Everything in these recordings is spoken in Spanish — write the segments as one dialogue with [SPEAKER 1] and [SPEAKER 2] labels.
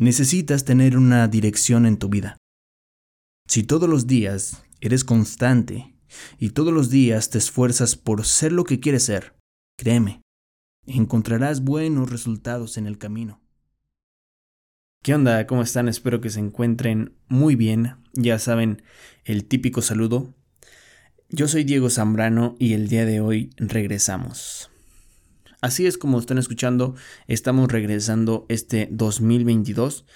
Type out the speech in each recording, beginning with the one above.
[SPEAKER 1] necesitas tener una dirección en tu vida. Si todos los días eres constante y todos los días te esfuerzas por ser lo que quieres ser, créeme, encontrarás buenos resultados en el camino. ¿Qué onda? ¿Cómo están? Espero que se encuentren muy bien. Ya saben, el típico saludo. Yo soy Diego Zambrano y el día de hoy regresamos. Así es como están escuchando, estamos regresando este 2022.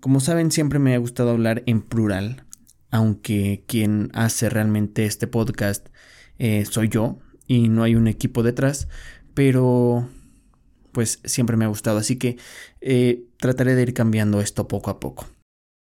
[SPEAKER 1] Como saben, siempre me ha gustado hablar en plural, aunque quien hace realmente este podcast eh, soy yo y no hay un equipo detrás, pero pues siempre me ha gustado, así que eh, trataré de ir cambiando esto poco a poco.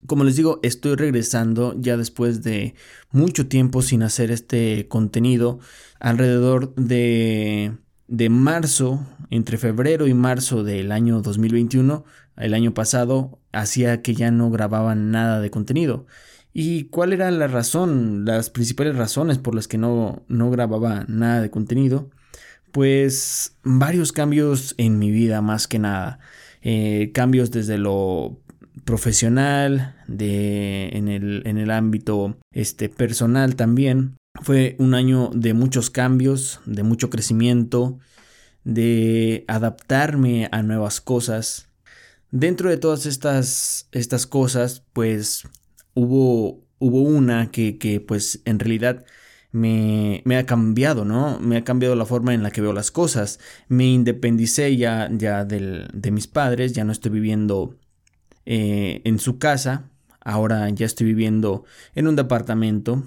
[SPEAKER 1] Como les digo, estoy regresando ya después de mucho tiempo sin hacer este contenido, alrededor de de marzo, entre febrero y marzo del año 2021, el año pasado, hacía que ya no grababan nada de contenido. ¿Y cuál era la razón, las principales razones por las que no, no grababa nada de contenido? Pues varios cambios en mi vida más que nada. Eh, cambios desde lo profesional, de, en, el, en el ámbito este, personal también. Fue un año de muchos cambios, de mucho crecimiento, de adaptarme a nuevas cosas. Dentro de todas estas, estas cosas, pues hubo, hubo una que, que, pues en realidad me, me, ha cambiado, ¿no? Me ha cambiado la forma en la que veo las cosas. Me independicé ya, ya del, de mis padres, ya no estoy viviendo eh, en su casa, ahora ya estoy viviendo en un departamento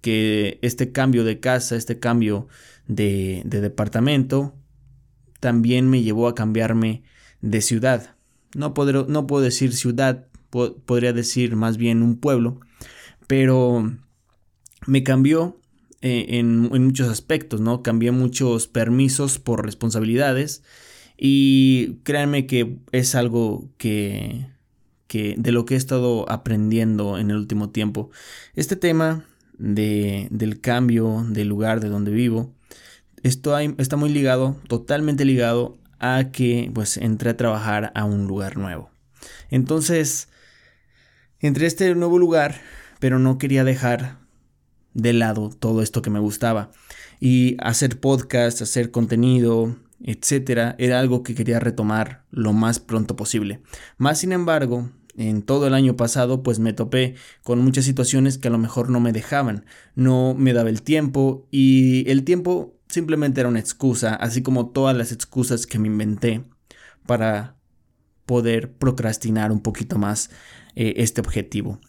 [SPEAKER 1] que este cambio de casa, este cambio de, departamento, también me llevó a cambiarme de ciudad. No, no puedo decir ciudad, podría decir más bien un pueblo, pero me cambió eh, en, muchos aspectos, ¿no? Cambié muchos permisos por responsabilidades y créanme que es algo que, que de lo que he estado aprendiendo en el último tiempo. Este tema de, del cambio del lugar de donde vivo, esto está muy ligado, totalmente ligado a que pues entré a trabajar a un lugar nuevo. Entonces, entré a este nuevo lugar, pero no quería dejar de lado todo esto que me gustaba. Y hacer podcast, hacer contenido, etcétera, era algo que quería retomar lo más pronto posible. Más sin embargo, en todo el año pasado pues me topé con muchas situaciones que a lo mejor no me dejaban, no me daba el tiempo y el tiempo simplemente era una excusa, así como todas las excusas que me inventé para poder procrastinar un poquito más eh, este objetivo.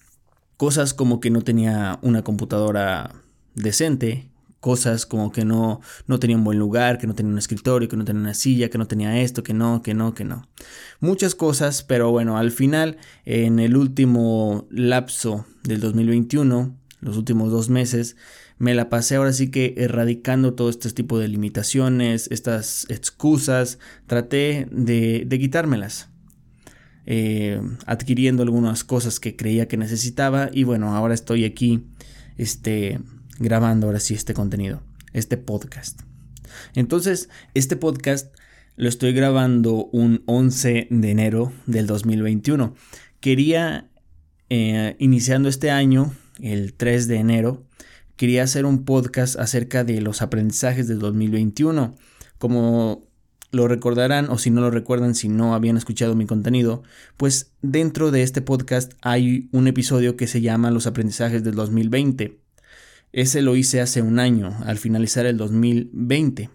[SPEAKER 1] Cosas como que no tenía una computadora decente, cosas como que no, no tenía un buen lugar, que no tenía un escritorio, que no tenía una silla, que no tenía esto, que no, que no, que no. Muchas cosas, pero bueno, al final, en el último lapso del 2021, los últimos dos meses, me la pasé ahora sí que erradicando todo este tipo de limitaciones, estas excusas, traté de, de quitármelas. Eh, adquiriendo algunas cosas que creía que necesitaba y bueno, ahora estoy aquí, este, grabando ahora sí este contenido, este podcast. Entonces, este podcast lo estoy grabando un 11 de enero del 2021. Quería, eh, iniciando este año, el 3 de enero, quería hacer un podcast acerca de los aprendizajes del 2021. Como lo recordarán o si no lo recuerdan, si no habían escuchado mi contenido, pues dentro de este podcast hay un episodio que se llama Los aprendizajes del 2020. Ese lo hice hace un año, al finalizar el 2020.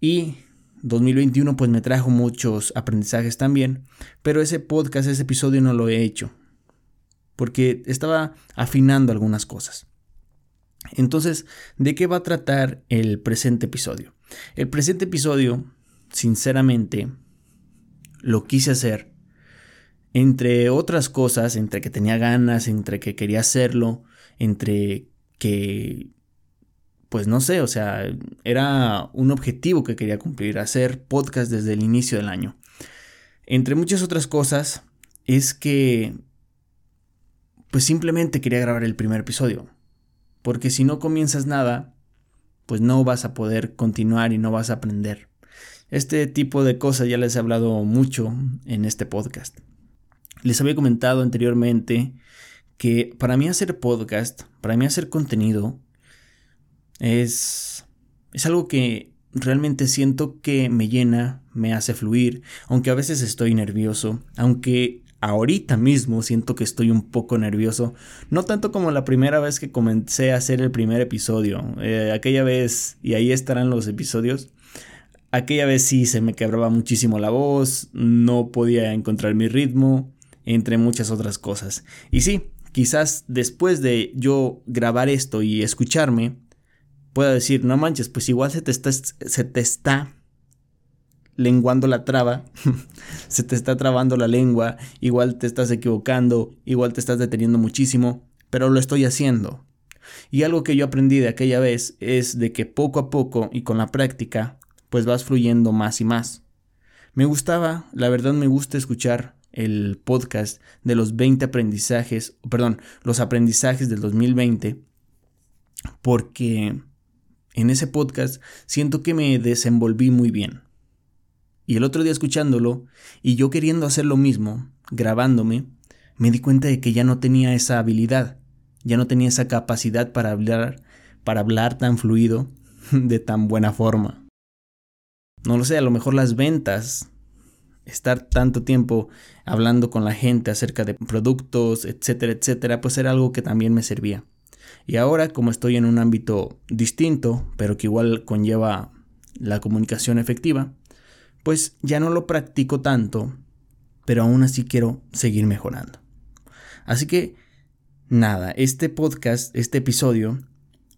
[SPEAKER 1] Y 2021 pues me trajo muchos aprendizajes también, pero ese podcast, ese episodio no lo he hecho, porque estaba afinando algunas cosas. Entonces, ¿de qué va a tratar el presente episodio? El presente episodio, sinceramente, lo quise hacer, entre otras cosas, entre que tenía ganas, entre que quería hacerlo, entre que, pues no sé, o sea, era un objetivo que quería cumplir, hacer podcast desde el inicio del año. Entre muchas otras cosas, es que, pues simplemente quería grabar el primer episodio. Porque si no comienzas nada, pues no vas a poder continuar y no vas a aprender. Este tipo de cosas ya les he hablado mucho en este podcast. Les había comentado anteriormente que para mí hacer podcast, para mí hacer contenido, es, es algo que realmente siento que me llena, me hace fluir, aunque a veces estoy nervioso, aunque ahorita mismo siento que estoy un poco nervioso, no tanto como la primera vez que comencé a hacer el primer episodio, eh, aquella vez, y ahí estarán los episodios, aquella vez sí se me quebraba muchísimo la voz, no podía encontrar mi ritmo, entre muchas otras cosas. Y sí, quizás después de yo grabar esto y escucharme, pueda decir, no manches, pues igual se te está, se te está lenguando la traba, se te está trabando la lengua, igual te estás equivocando, igual te estás deteniendo muchísimo, pero lo estoy haciendo. Y algo que yo aprendí de aquella vez es de que poco a poco y con la práctica, pues vas fluyendo más y más. Me gustaba, la verdad me gusta escuchar el podcast de los 20 aprendizajes, perdón, los aprendizajes del 2020, porque en ese podcast siento que me desenvolví muy bien. Y el otro día escuchándolo, y yo queriendo hacer lo mismo, grabándome, me di cuenta de que ya no tenía esa habilidad, ya no tenía esa capacidad para hablar, para hablar tan fluido, de tan buena forma. No lo sé, a lo mejor las ventas, estar tanto tiempo hablando con la gente acerca de productos, etcétera, etcétera, pues era algo que también me servía. Y ahora, como estoy en un ámbito distinto, pero que igual conlleva la comunicación efectiva, pues ya no lo practico tanto, pero aún así quiero seguir mejorando. Así que, nada, este podcast, este episodio,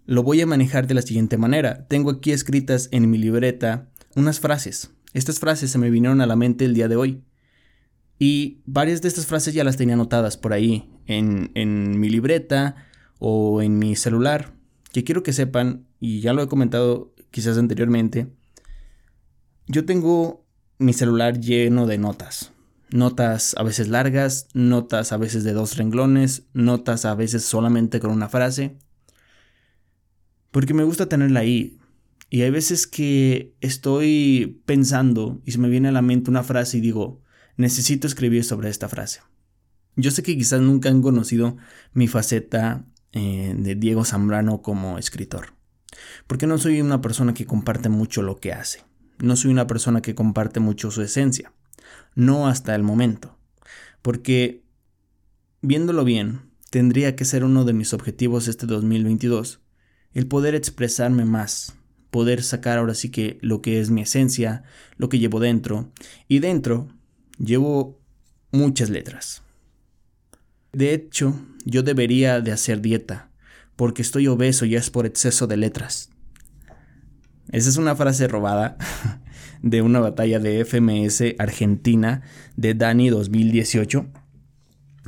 [SPEAKER 1] lo voy a manejar de la siguiente manera. Tengo aquí escritas en mi libreta unas frases. Estas frases se me vinieron a la mente el día de hoy. Y varias de estas frases ya las tenía anotadas por ahí en, en mi libreta o en mi celular, que quiero que sepan, y ya lo he comentado quizás anteriormente, yo tengo mi celular lleno de notas. Notas a veces largas, notas a veces de dos renglones, notas a veces solamente con una frase. Porque me gusta tenerla ahí. Y hay veces que estoy pensando y se me viene a la mente una frase y digo, necesito escribir sobre esta frase. Yo sé que quizás nunca han conocido mi faceta eh, de Diego Zambrano como escritor. Porque no soy una persona que comparte mucho lo que hace. No soy una persona que comparte mucho su esencia. No hasta el momento. Porque, viéndolo bien, tendría que ser uno de mis objetivos este 2022 el poder expresarme más, poder sacar ahora sí que lo que es mi esencia, lo que llevo dentro. Y dentro llevo muchas letras. De hecho, yo debería de hacer dieta, porque estoy obeso y es por exceso de letras. Esa es una frase robada de una batalla de FMS Argentina de Dani 2018.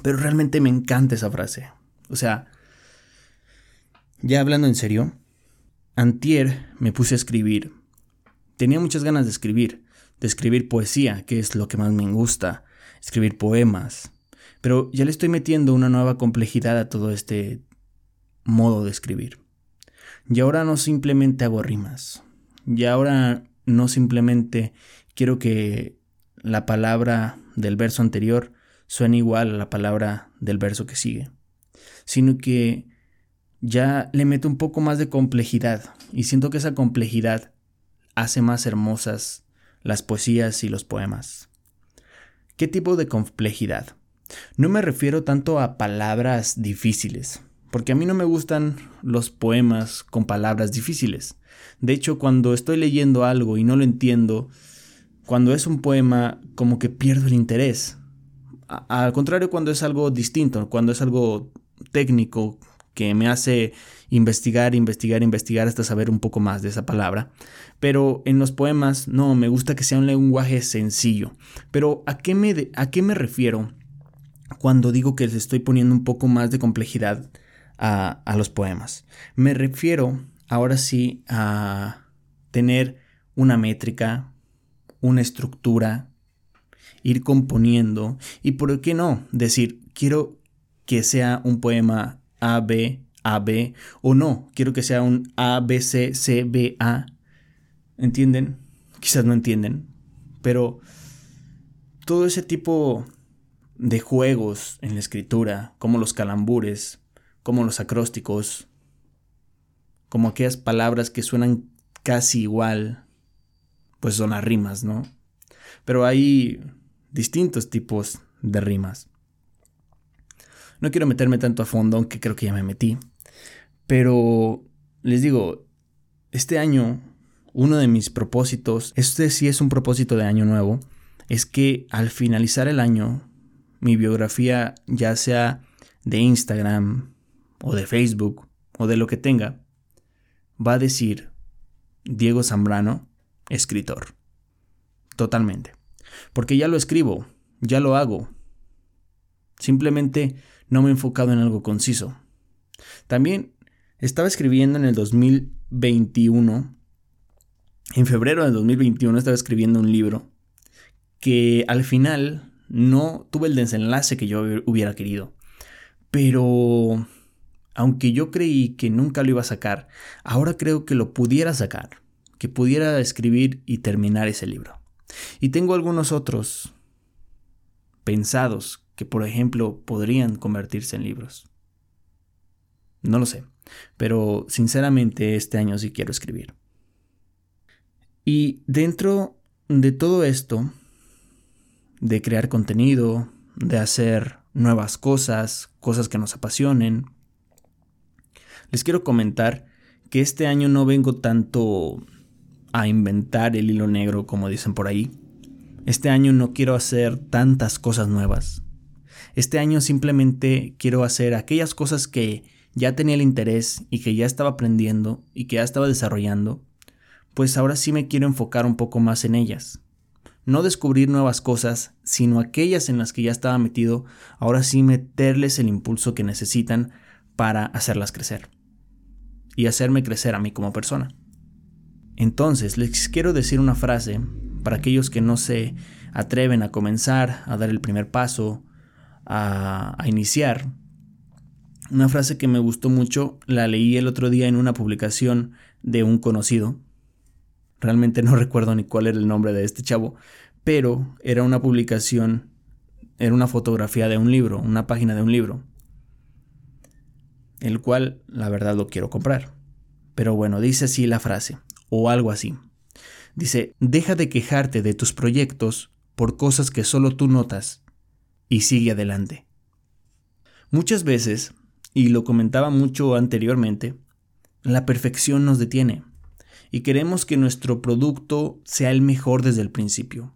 [SPEAKER 1] Pero realmente me encanta esa frase. O sea, ya hablando en serio, antier me puse a escribir. Tenía muchas ganas de escribir, de escribir poesía, que es lo que más me gusta, escribir poemas, pero ya le estoy metiendo una nueva complejidad a todo este modo de escribir. Y ahora no simplemente hago rimas. Y ahora no simplemente quiero que la palabra del verso anterior suene igual a la palabra del verso que sigue, sino que ya le meto un poco más de complejidad y siento que esa complejidad hace más hermosas las poesías y los poemas. ¿Qué tipo de complejidad? No me refiero tanto a palabras difíciles, porque a mí no me gustan los poemas con palabras difíciles. De hecho, cuando estoy leyendo algo y no lo entiendo, cuando es un poema, como que pierdo el interés. al contrario, cuando es algo distinto, cuando es algo técnico que me hace investigar, investigar, investigar hasta saber un poco más de esa palabra. Pero en los poemas, no, me gusta que sea un lenguaje sencillo. Pero ¿a qué me, a qué me refiero cuando digo que les estoy poniendo un poco más de complejidad a, a los poemas. Me refiero ahora sí a tener una métrica, una estructura, ir componiendo y por qué no decir quiero que sea un poema A, B, A, B o no, quiero que sea un A, B, C, C, B, A. ¿Entienden? Quizás no entienden, pero todo ese tipo de juegos en la escritura, como los calambures, como los acrósticos, como aquellas palabras que suenan casi igual, pues son las rimas, ¿no? Pero hay distintos tipos de rimas. No quiero meterme tanto a fondo, aunque creo que ya me metí. Pero les digo, este año, uno de mis propósitos, este sí es un propósito de año nuevo, es que al finalizar el año, mi biografía, ya sea de Instagram o de Facebook o de lo que tenga, va a decir Diego Zambrano, escritor. Totalmente. Porque ya lo escribo, ya lo hago. Simplemente no me he enfocado en algo conciso. También estaba escribiendo en el 2021, en febrero del 2021 estaba escribiendo un libro que al final no tuve el desenlace que yo hubiera querido. Pero aunque yo creí que nunca lo iba a sacar, ahora creo que lo pudiera sacar, que pudiera escribir y terminar ese libro. Y tengo algunos otros pensados que, por ejemplo, podrían convertirse en libros. No lo sé, pero sinceramente este año sí quiero escribir. Y dentro de todo esto, de crear contenido, de hacer nuevas cosas, cosas que nos apasionen, les quiero comentar que este año no vengo tanto a inventar el hilo negro como dicen por ahí. Este año no quiero hacer tantas cosas nuevas. Este año simplemente quiero hacer aquellas cosas que ya tenía el interés y que ya estaba aprendiendo y que ya estaba desarrollando, pues ahora sí me quiero enfocar un poco más en ellas no descubrir nuevas cosas, sino aquellas en las que ya estaba metido, ahora sí meterles el impulso que necesitan para hacerlas crecer y hacerme crecer a mí como persona. Entonces, les quiero decir una frase para aquellos que no se atreven a comenzar, a dar el primer paso, a, iniciar. Una frase que me gustó mucho, la leí el otro día en una publicación de un conocido, Realmente no recuerdo ni cuál era el nombre de este chavo, pero era una publicación, era una fotografía de un libro, una página de un libro, el cual la verdad lo quiero comprar. Pero bueno, dice así la frase, o algo así. Dice, deja de quejarte de tus proyectos por cosas que solo tú notas y sigue adelante. Muchas veces, y lo comentaba mucho anteriormente, la perfección nos detiene y queremos que nuestro producto sea el mejor desde el principio.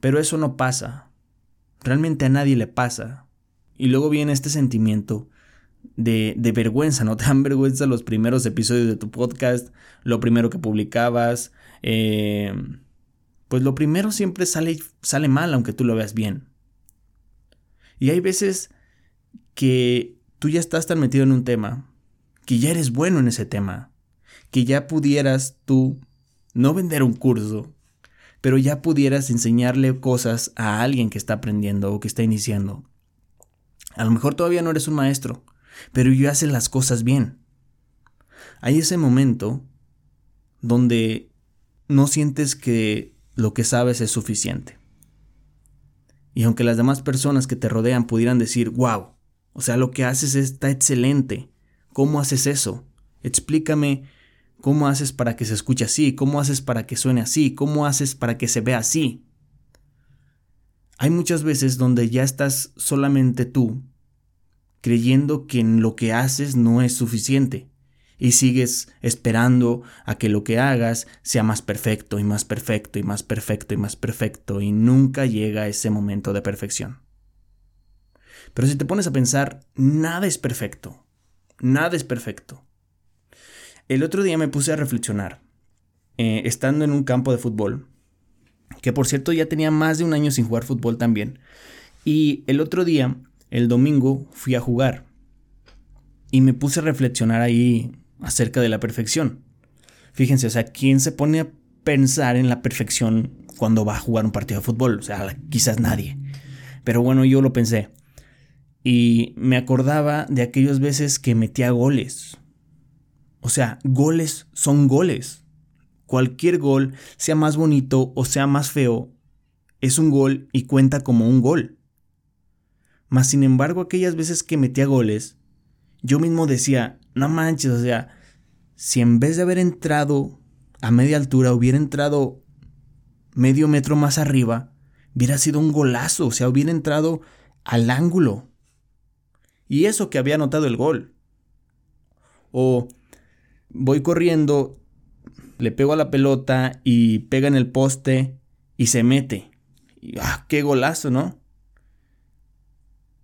[SPEAKER 1] Pero eso no pasa. Realmente a nadie le pasa. Y luego viene este sentimiento de, de, vergüenza, ¿no? Te dan vergüenza los primeros episodios de tu podcast, lo primero que publicabas. Eh, pues lo primero siempre sale, sale mal, aunque tú lo veas bien. Y hay veces que tú ya estás tan metido en un tema, que ya eres bueno en ese tema, que ya pudieras tú no vender un curso, pero ya pudieras enseñarle cosas a alguien que está aprendiendo o que está iniciando. A lo mejor todavía no eres un maestro, pero ya haces las cosas bien. Hay ese momento donde no sientes que lo que sabes es suficiente. Y aunque las demás personas que te rodean pudieran decir, wow, o sea, lo que haces está excelente, ¿cómo haces eso? Explícame ¿Cómo haces para que se escuche así? ¿Cómo haces para que suene así? ¿Cómo haces para que se vea así? Hay muchas veces donde ya estás solamente tú, creyendo que en lo que haces no es suficiente, y sigues esperando a que lo que hagas sea más perfecto y más perfecto y más perfecto y más perfecto, y nunca llega ese momento de perfección. Pero si te pones a pensar, nada es perfecto, nada es perfecto. El otro día me puse a reflexionar, eh, estando en un campo de fútbol, que por cierto ya tenía más de un año sin jugar fútbol también, y el otro día, el domingo, fui a jugar y me puse a reflexionar ahí acerca de la perfección. Fíjense, o sea, ¿quién se pone a pensar en la perfección cuando va a jugar un partido de fútbol? O sea, quizás nadie. Pero bueno, yo lo pensé. Y me acordaba de aquellas veces que metía goles. O sea, goles son goles. Cualquier gol, sea más bonito o sea más feo, es un gol y cuenta como un gol. Mas sin embargo, aquellas veces que metía goles, yo mismo decía, no manches, o sea, si en vez de haber entrado a media altura hubiera entrado medio metro más arriba, hubiera sido un golazo, o sea, hubiera entrado al ángulo. Y eso que había anotado el gol. O voy corriendo, le pego a la pelota y pega en el poste y se mete. ¡Ah, qué golazo, ¿no?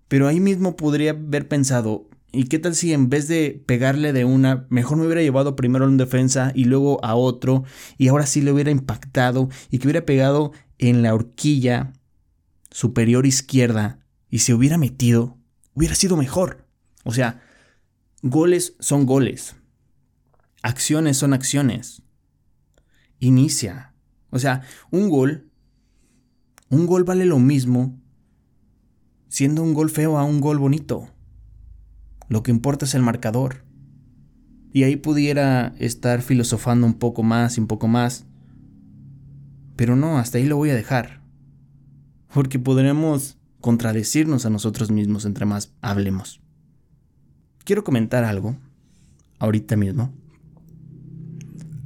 [SPEAKER 1] Pero ahí mismo podría haber pensado, ¿y qué tal si en vez de pegarle de una, mejor me hubiera llevado primero a un defensa y luego a otro, y ahora sí le hubiera impactado y que hubiera pegado en la horquilla superior izquierda y se hubiera metido, hubiera sido mejor. O sea, goles son goles. Acciones son acciones. Inicia. O sea, un gol, un gol vale lo mismo siendo un gol feo a un gol bonito. Lo que importa es el marcador. Y ahí pudiera estar filosofando un poco más y un poco más. Pero no, hasta ahí lo voy a dejar. Porque podremos contradecirnos a nosotros mismos entre más hablemos. Quiero comentar algo, ahorita mismo.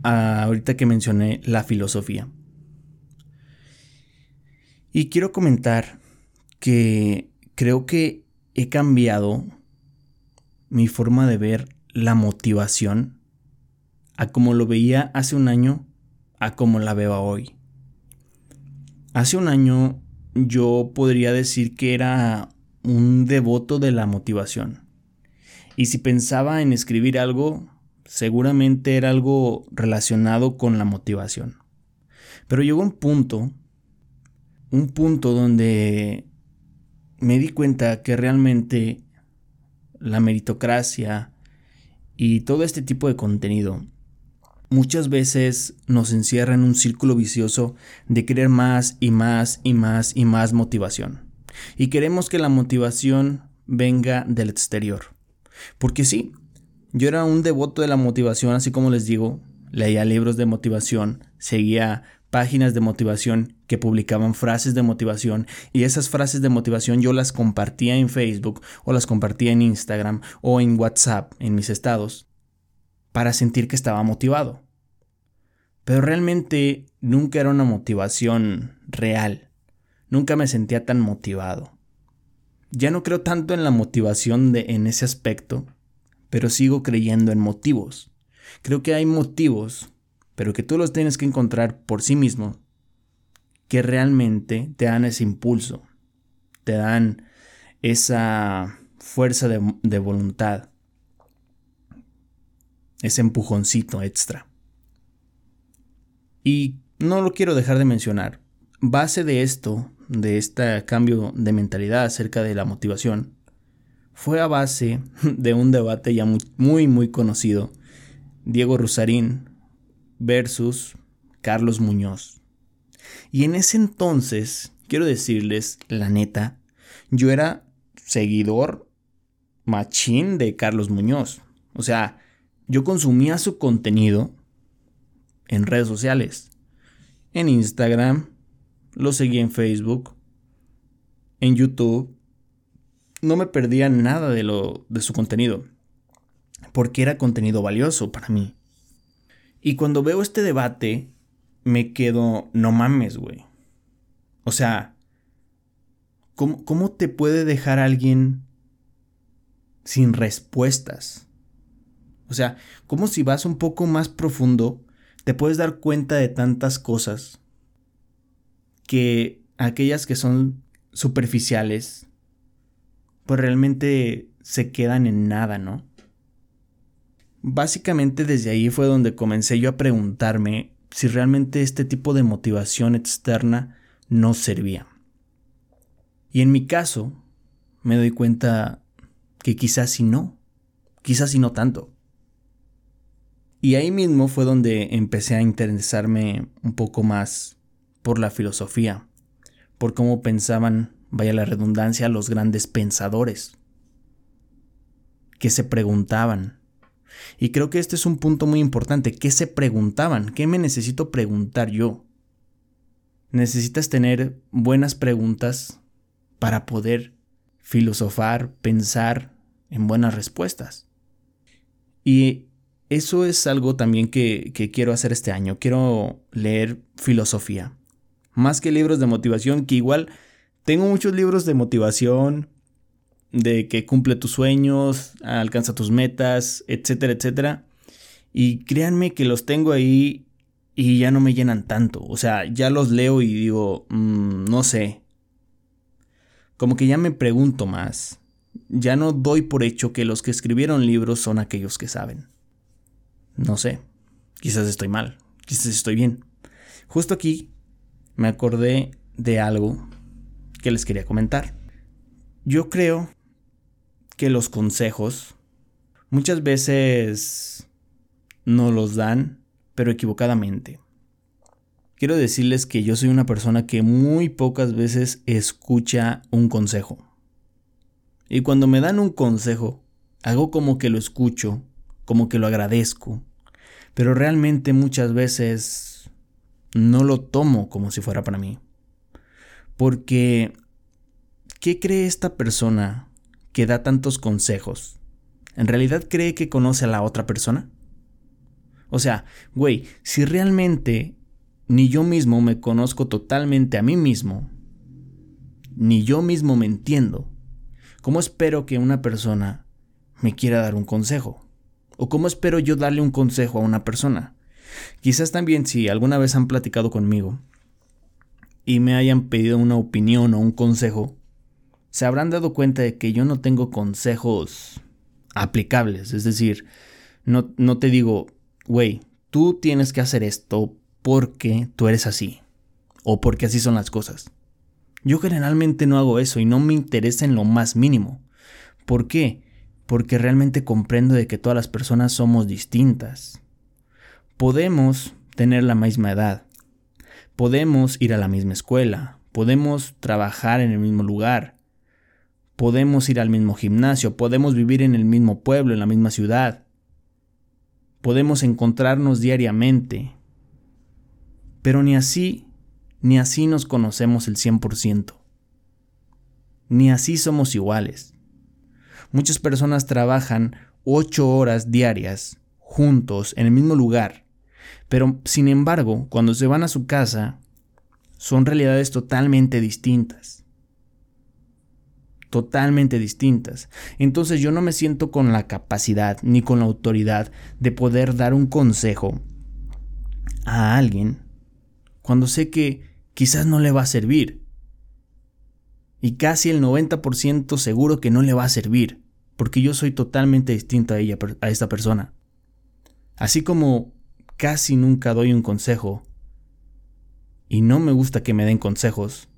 [SPEAKER 1] ahorita que mencioné la filosofía. Y quiero comentar que creo que he cambiado mi forma de ver la motivación a como lo veía hace un año a como la veo hoy. Hace un año yo podría decir que era un devoto de la motivación. Y si pensaba en escribir algo, seguramente era algo relacionado con la motivación. Pero llegó un punto, un punto donde me di cuenta que realmente la meritocracia y todo este tipo de contenido muchas veces nos encierra en un círculo vicioso de querer más y más y más y más motivación. Y queremos que la motivación venga del exterior. Porque sí, yo era un devoto de la motivación, así como les digo, leía libros de motivación, seguía páginas de motivación que publicaban frases de motivación y esas frases de motivación yo las compartía en Facebook o las compartía en Instagram o en WhatsApp en mis estados para sentir que estaba motivado. Pero realmente nunca era una motivación real. Nunca me sentía tan motivado. Ya no creo tanto en la motivación de, en ese aspecto, pero sigo creyendo en motivos. Creo que hay motivos pero que tú los tienes que encontrar por sí mismo, que realmente te dan ese impulso, te dan esa fuerza de, de voluntad, ese empujoncito extra. Y no lo quiero dejar de mencionar. Base de esto, de este cambio de mentalidad acerca de la motivación, fue a base de un debate ya muy, muy, muy conocido. Diego Rusarín versus Carlos Muñoz. Y en ese entonces, quiero decirles la neta, yo era seguidor machín de Carlos Muñoz. O sea, yo consumía su contenido en redes sociales. En Instagram, lo seguía en Facebook, en YouTube. No me perdía nada de, lo, de su contenido, porque era contenido valioso para mí. Y cuando veo este debate, me quedo, no mames, güey. O sea, ¿cómo, ¿cómo te puede dejar alguien sin respuestas? O sea, como si vas un poco más profundo, te puedes dar cuenta de tantas cosas que aquellas que son superficiales, pues realmente se quedan en nada, ¿no? Básicamente desde ahí fue donde comencé yo a preguntarme si realmente este tipo de motivación externa no servía. Y en mi caso, me doy cuenta que quizás sí no, quizás sí no tanto. Y ahí mismo fue donde empecé a interesarme un poco más por la filosofía, por cómo pensaban, vaya la redundancia, los grandes pensadores, que se preguntaban, y creo que este es un punto muy importante. ¿Qué se preguntaban? ¿Qué me necesito preguntar yo? Necesitas tener buenas preguntas para poder filosofar, pensar en buenas respuestas. Y eso es algo también que, que, quiero hacer este año. Quiero leer filosofía. Más que libros de motivación, que igual tengo muchos libros de motivación, de que cumple tus sueños, alcanza tus metas, etcétera, etcétera. Y créanme que los tengo ahí y ya no me llenan tanto. O sea, ya los leo y digo, mm, no sé. Como que ya me pregunto más. Ya no doy por hecho que los que escribieron libros son aquellos que saben. No sé. Quizás estoy mal. Quizás estoy bien. Justo aquí me acordé de algo que les quería comentar. Yo creo que los consejos muchas veces no los dan, pero equivocadamente. Quiero decirles que yo soy una persona que muy pocas veces escucha un consejo. Y cuando me dan un consejo, hago como que lo escucho, como que lo agradezco, pero realmente muchas veces no lo tomo como si fuera para mí. Porque, ¿qué cree esta persona que da tantos consejos, ¿en realidad cree que conoce a la otra persona? O sea, güey, si realmente ni yo mismo me conozco totalmente a mí mismo, ni yo mismo me entiendo, ¿cómo espero que una persona me quiera dar un consejo? ¿O cómo espero yo darle un consejo a una persona? Quizás también si alguna vez han platicado conmigo y me hayan pedido una opinión o un consejo, se habrán dado cuenta de que yo no tengo consejos aplicables. Es decir, no, no te digo, güey, tú tienes que hacer esto porque tú eres así. O porque así son las cosas. Yo generalmente no hago eso y no me interesa en lo más mínimo. ¿Por qué? Porque realmente comprendo de que todas las personas somos distintas. Podemos tener la misma edad. Podemos ir a la misma escuela. Podemos trabajar en el mismo lugar Podemos ir al mismo gimnasio, podemos vivir en el mismo pueblo, en la misma ciudad. Podemos encontrarnos diariamente. Pero ni así, ni así nos conocemos el 100%. Ni así somos iguales. Muchas personas trabajan ocho horas diarias juntos en el mismo lugar, pero sin embargo, cuando se van a su casa, son realidades totalmente distintas totalmente distintas. Entonces yo no me siento con la capacidad ni con la autoridad de poder dar un consejo a alguien cuando sé que quizás no le va a servir. Y casi el 90% seguro que no le va a servir, porque yo soy totalmente distinto a ella, a esta persona. Así como casi nunca doy un consejo y no me gusta que me den consejos,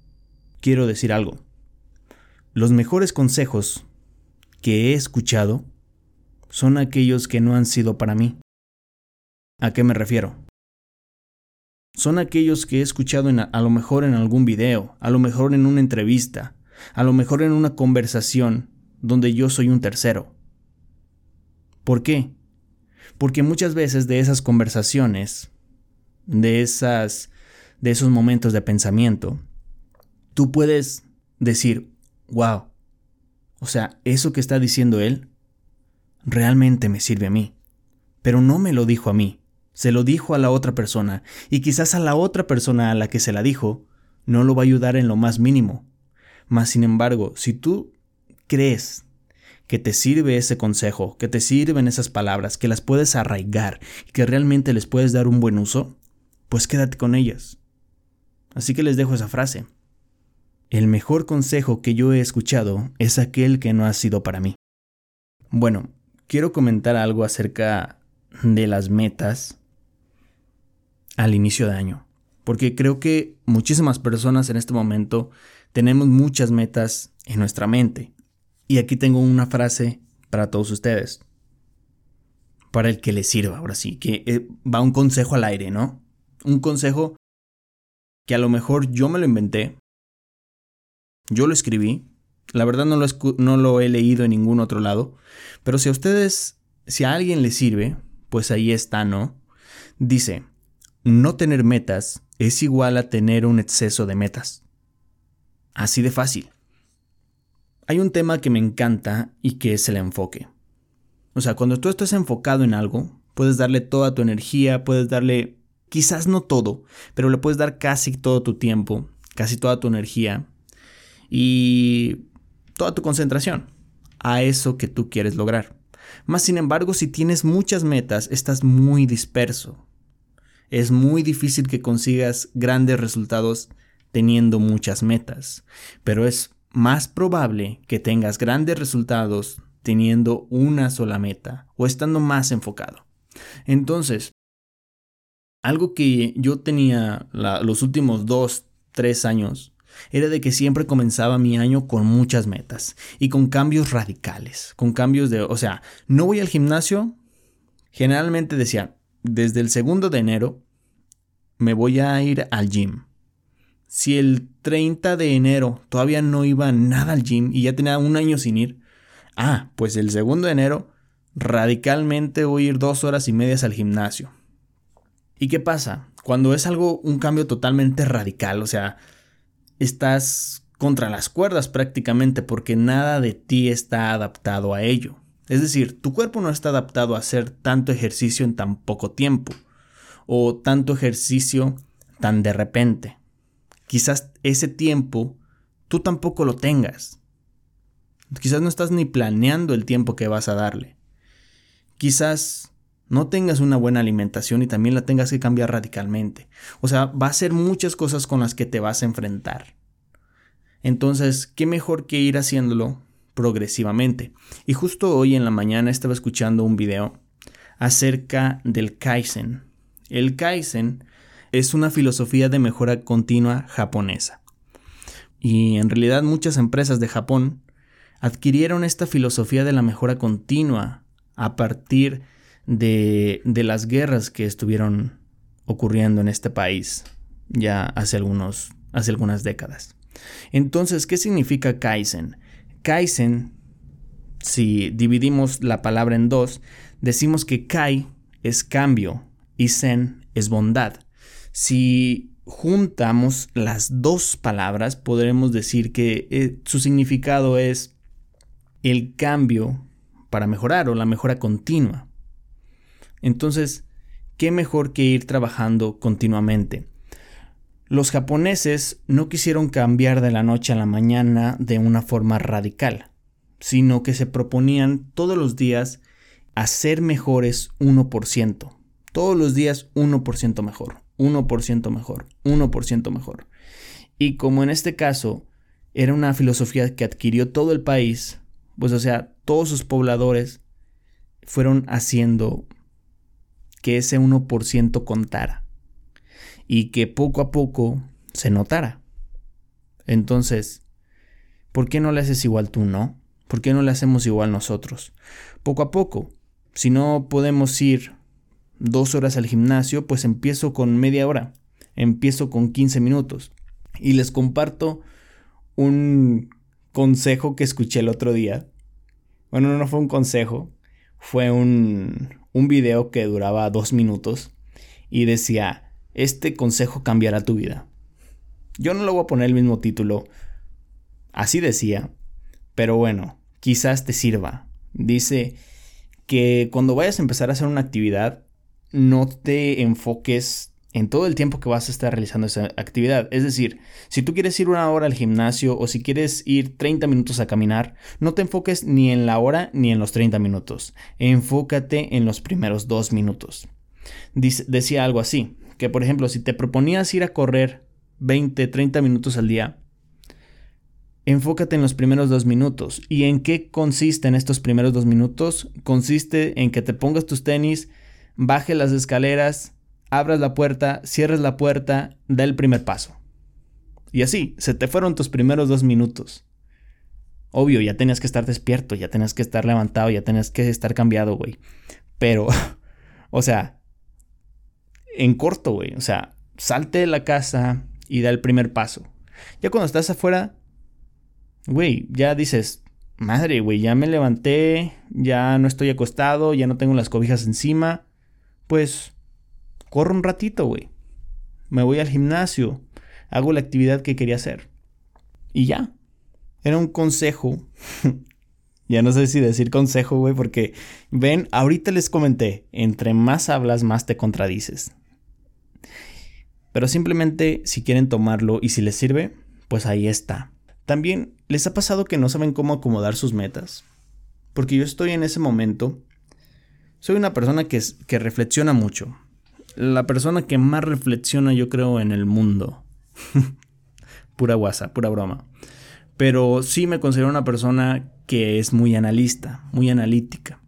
[SPEAKER 1] quiero decir algo. Los mejores consejos que he escuchado son aquellos que no han sido para mí. ¿A qué me refiero? Son aquellos que he escuchado a lo mejor en algún video, a lo mejor en una entrevista, a lo mejor en una conversación donde yo soy un tercero. ¿Por qué? Porque muchas veces de esas conversaciones, de esas de esos momentos de pensamiento, tú puedes decir, wow, o sea, eso que está diciendo él realmente me sirve a mí. Pero no me lo dijo a mí, se lo dijo a la otra persona, y quizás a la otra persona a la que se la dijo no lo va a ayudar en lo más mínimo. Mas, sin embargo, si tú crees que te sirve ese consejo, que te sirven esas palabras, que las puedes arraigar y que realmente les puedes dar un buen uso, pues quédate con ellas. Así que les dejo esa frase. El mejor consejo que yo he escuchado es aquel que no ha sido para mí. Bueno, quiero comentar algo acerca de las metas al inicio de año, porque creo que muchísimas personas en este momento tenemos muchas metas en nuestra mente. Y aquí tengo una frase para todos ustedes, para el que les sirva, ahora sí, que eh, va un consejo al aire, ¿no? Un consejo que a lo mejor yo me lo inventé, yo lo escribí, la verdad no lo, he leído en ningún otro lado, pero si a ustedes, si a alguien les sirve, pues ahí está, ¿no? Dice, no tener metas es igual a tener un exceso de metas. Así de fácil. hay un tema que me encanta y que es el enfoque. O sea, cuando tú estás enfocado en algo, puedes darle toda tu energía, puedes darle, quizás no todo, pero le puedes dar casi todo tu tiempo, casi toda tu energía y toda tu concentración a eso que tú quieres lograr. Más sin embargo, si tienes muchas metas, estás muy disperso. Es muy difícil que consigas grandes resultados teniendo muchas metas, pero es más probable que tengas grandes resultados teniendo una sola meta o estando más enfocado. Entonces, algo que yo tenía los últimos dos, tres años era de que siempre comenzaba mi año con muchas metas y con cambios radicales, con cambios de, o sea, no voy al gimnasio, generalmente decía, desde el segundo de enero me voy a ir al gym. Si el 30 de enero todavía no iba nada al gym y ya tenía un año sin ir, ah, pues el segundo de enero radicalmente voy a ir dos horas y medias al gimnasio. ¿Y qué pasa? Cuando es algo, un cambio totalmente radical, o sea, estás contra las cuerdas prácticamente porque nada de ti está adaptado a ello. Es decir, tu cuerpo no está adaptado a hacer tanto ejercicio en tan poco tiempo o tanto ejercicio tan de repente. Quizás ese tiempo tú tampoco lo tengas. Quizás no estás ni planeando el tiempo que vas a darle. Quizás no tengas una buena alimentación y también la tengas que cambiar radicalmente. O sea, va a ser muchas cosas con las que te vas a enfrentar. Entonces, ¿qué mejor que ir haciéndolo progresivamente? Y justo hoy en la mañana estaba escuchando un video acerca del Kaizen. El Kaizen es una filosofía de mejora continua japonesa. Y en realidad muchas empresas de Japón adquirieron esta filosofía de la mejora continua a partir de, de las guerras que estuvieron ocurriendo en este país ya hace, algunos, hace algunas décadas. Entonces, ¿qué significa Kaizen? Kaizen, si dividimos la palabra en dos, decimos que Kai es cambio y Zen es bondad. Si juntamos las dos palabras, podremos decir que eh, su significado es el cambio para mejorar o la mejora continua. Entonces, ¿qué mejor que ir trabajando continuamente? Los japoneses no quisieron cambiar de la noche a la mañana de una forma radical, sino que se proponían todos los días hacer mejores 1%. Todos los días 1% mejor, 1% mejor, 1% mejor. Y como en este caso era una filosofía que adquirió todo el país, pues o sea, todos sus pobladores fueron haciendo que ese 1% contara y que poco a poco se notara. Entonces, ¿por qué no le haces igual tú, no? ¿Por qué no le hacemos igual nosotros? Poco a poco. Si no podemos ir dos horas al gimnasio, pues empiezo con media hora, empiezo con 15 minutos. Y les comparto un consejo que escuché el otro día. Bueno, no fue un consejo, fue un, un video que duraba dos minutos y decía, este consejo cambiará tu vida. Yo no le voy a poner el mismo título, así decía, pero bueno, quizás te sirva. Dice que cuando vayas a empezar a hacer una actividad, no te enfoques en todo el tiempo que vas a estar realizando esa actividad. Es decir, si tú quieres ir una hora al gimnasio o si quieres ir 30 minutos a caminar, no te enfoques ni en la hora ni en los 30 minutos. Enfócate en los primeros dos minutos. decía algo así, que por ejemplo, si te proponías ir a correr 20, 30 minutos al día, enfócate en los primeros dos minutos. ¿Y en qué consiste en estos primeros dos minutos? Consiste en que te pongas tus tenis, baje las escaleras, abras la puerta, cierres la puerta, da el primer paso. Y así, se te fueron tus primeros dos minutos. Obvio, ya tenías que estar despierto, ya tenías que estar levantado, ya tenías que estar cambiado, güey. Pero, o sea, en corto, güey. O sea, salte de la casa y da el primer paso. Ya cuando estás afuera, güey, ya dices, madre, güey, ya me levanté, ya no estoy acostado, ya no tengo las cobijas encima. Pues corro un ratito, güey. Me voy al gimnasio, hago la actividad que quería hacer. Y ya. Era un consejo. ya no sé si decir consejo, güey, porque ven, ahorita les comenté, entre más hablas, más te contradices. Pero simplemente si quieren tomarlo y si les sirve, pues ahí está. También les ha pasado que no saben cómo acomodar sus metas. Porque yo estoy en ese momento. Soy una persona que, que reflexiona mucho. La persona que más reflexiona yo creo en el mundo. pura guasa, pura broma. Pero sí me considero una persona que es muy analista, muy analítica.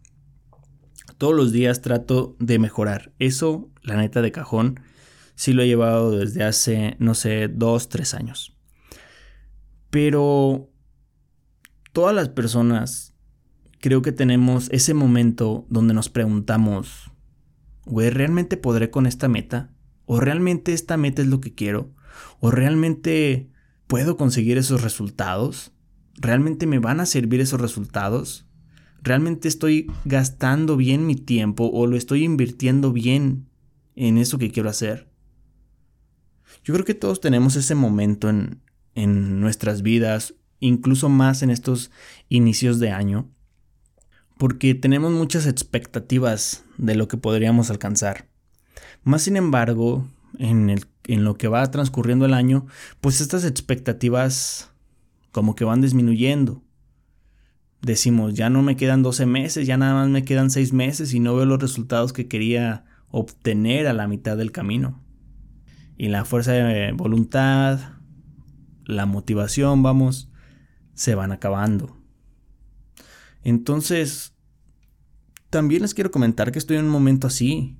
[SPEAKER 1] Todos los días trato de mejorar. Eso, la neta de cajón, sí lo he llevado desde hace, no sé, dos, tres años. Pero todas las personas creo que tenemos ese momento donde nos preguntamos, ¿realmente podré con esta meta? ¿O realmente esta meta es lo que quiero? ¿O realmente puedo conseguir esos resultados? ¿Realmente me van a servir esos resultados? ¿Realmente estoy gastando bien mi tiempo o lo estoy invirtiendo bien en eso que quiero hacer? Yo creo que todos tenemos ese momento en, en nuestras vidas, incluso más en estos inicios de año, porque tenemos muchas expectativas de lo que podríamos alcanzar. Más sin embargo, en, lo que va transcurriendo el año, pues estas expectativas como que van disminuyendo. Decimos, ya no me quedan 12 meses, ya nada más me quedan 6 meses y no veo los resultados que quería obtener a la mitad del camino. Y la fuerza de voluntad, la motivación, vamos, se van acabando. Entonces, también les quiero comentar que estoy en un momento así,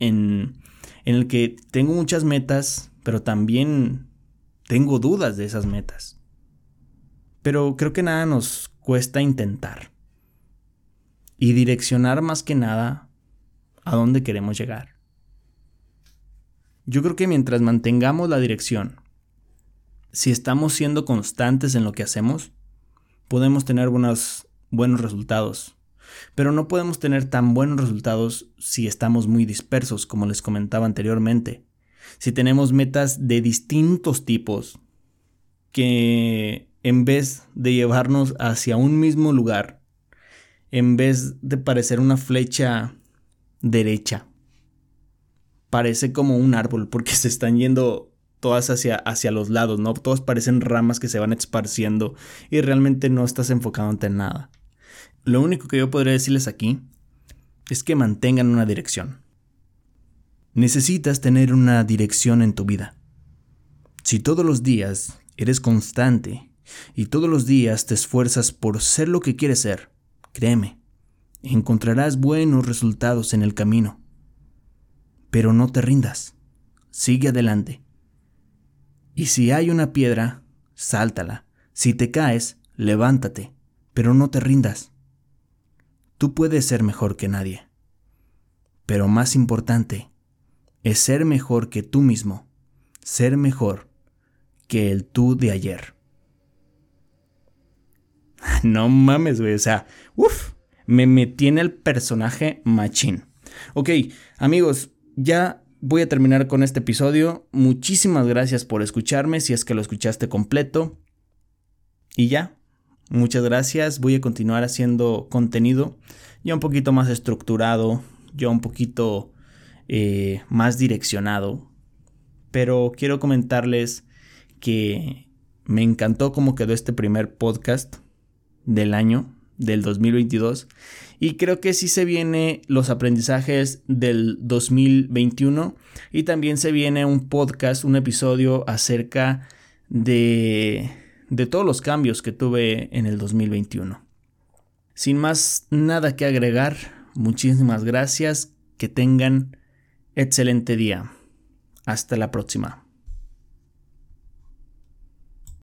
[SPEAKER 1] en, en el que tengo muchas metas, pero también tengo dudas de esas metas. Pero creo que nada nos cuesta intentar y direccionar más que nada a dónde queremos llegar. Yo creo que mientras mantengamos la dirección si estamos siendo constantes en lo que hacemos, podemos tener buenos, buenos resultados. Pero no podemos tener tan buenos resultados si estamos muy dispersos, como les comentaba anteriormente. Si tenemos metas de distintos tipos, que en vez de llevarnos hacia un mismo lugar, en vez de parecer una flecha derecha, parece como un árbol porque se están yendo todas hacia, hacia los lados, ¿no? Todas parecen ramas que se van esparciendo y realmente no estás enfocándote en nada. Lo único que yo podría decirles aquí es que mantengan una dirección. Necesitas tener una dirección en tu vida. Si todos los días eres constante y todos los días te esfuerzas por ser lo que quieres ser, créeme, encontrarás buenos resultados en el camino. Pero no te rindas. Sigue adelante y si hay una piedra, sáltala. Si te caes, levántate, pero no te rindas. Tú puedes ser mejor que nadie. Pero más importante es ser mejor que tú mismo, ser mejor que el tú de ayer. No mames, güey, o sea, uff, me metí en el personaje machín. Ok, amigos, ya voy a terminar con este episodio. Muchísimas gracias por escucharme, si es que lo escuchaste completo. Y ya, muchas gracias. Voy a continuar haciendo contenido ya un poquito más estructurado, ya un poquito eh, más direccionado. Pero quiero comentarles que me encantó cómo quedó este primer podcast del año, del 2022 y creo que sí se viene los aprendizajes del 2021 y también se viene un podcast, un episodio acerca de, de todos los cambios que tuve en el 2021. Sin más nada que agregar, muchísimas gracias, que tengan excelente día. Hasta la próxima.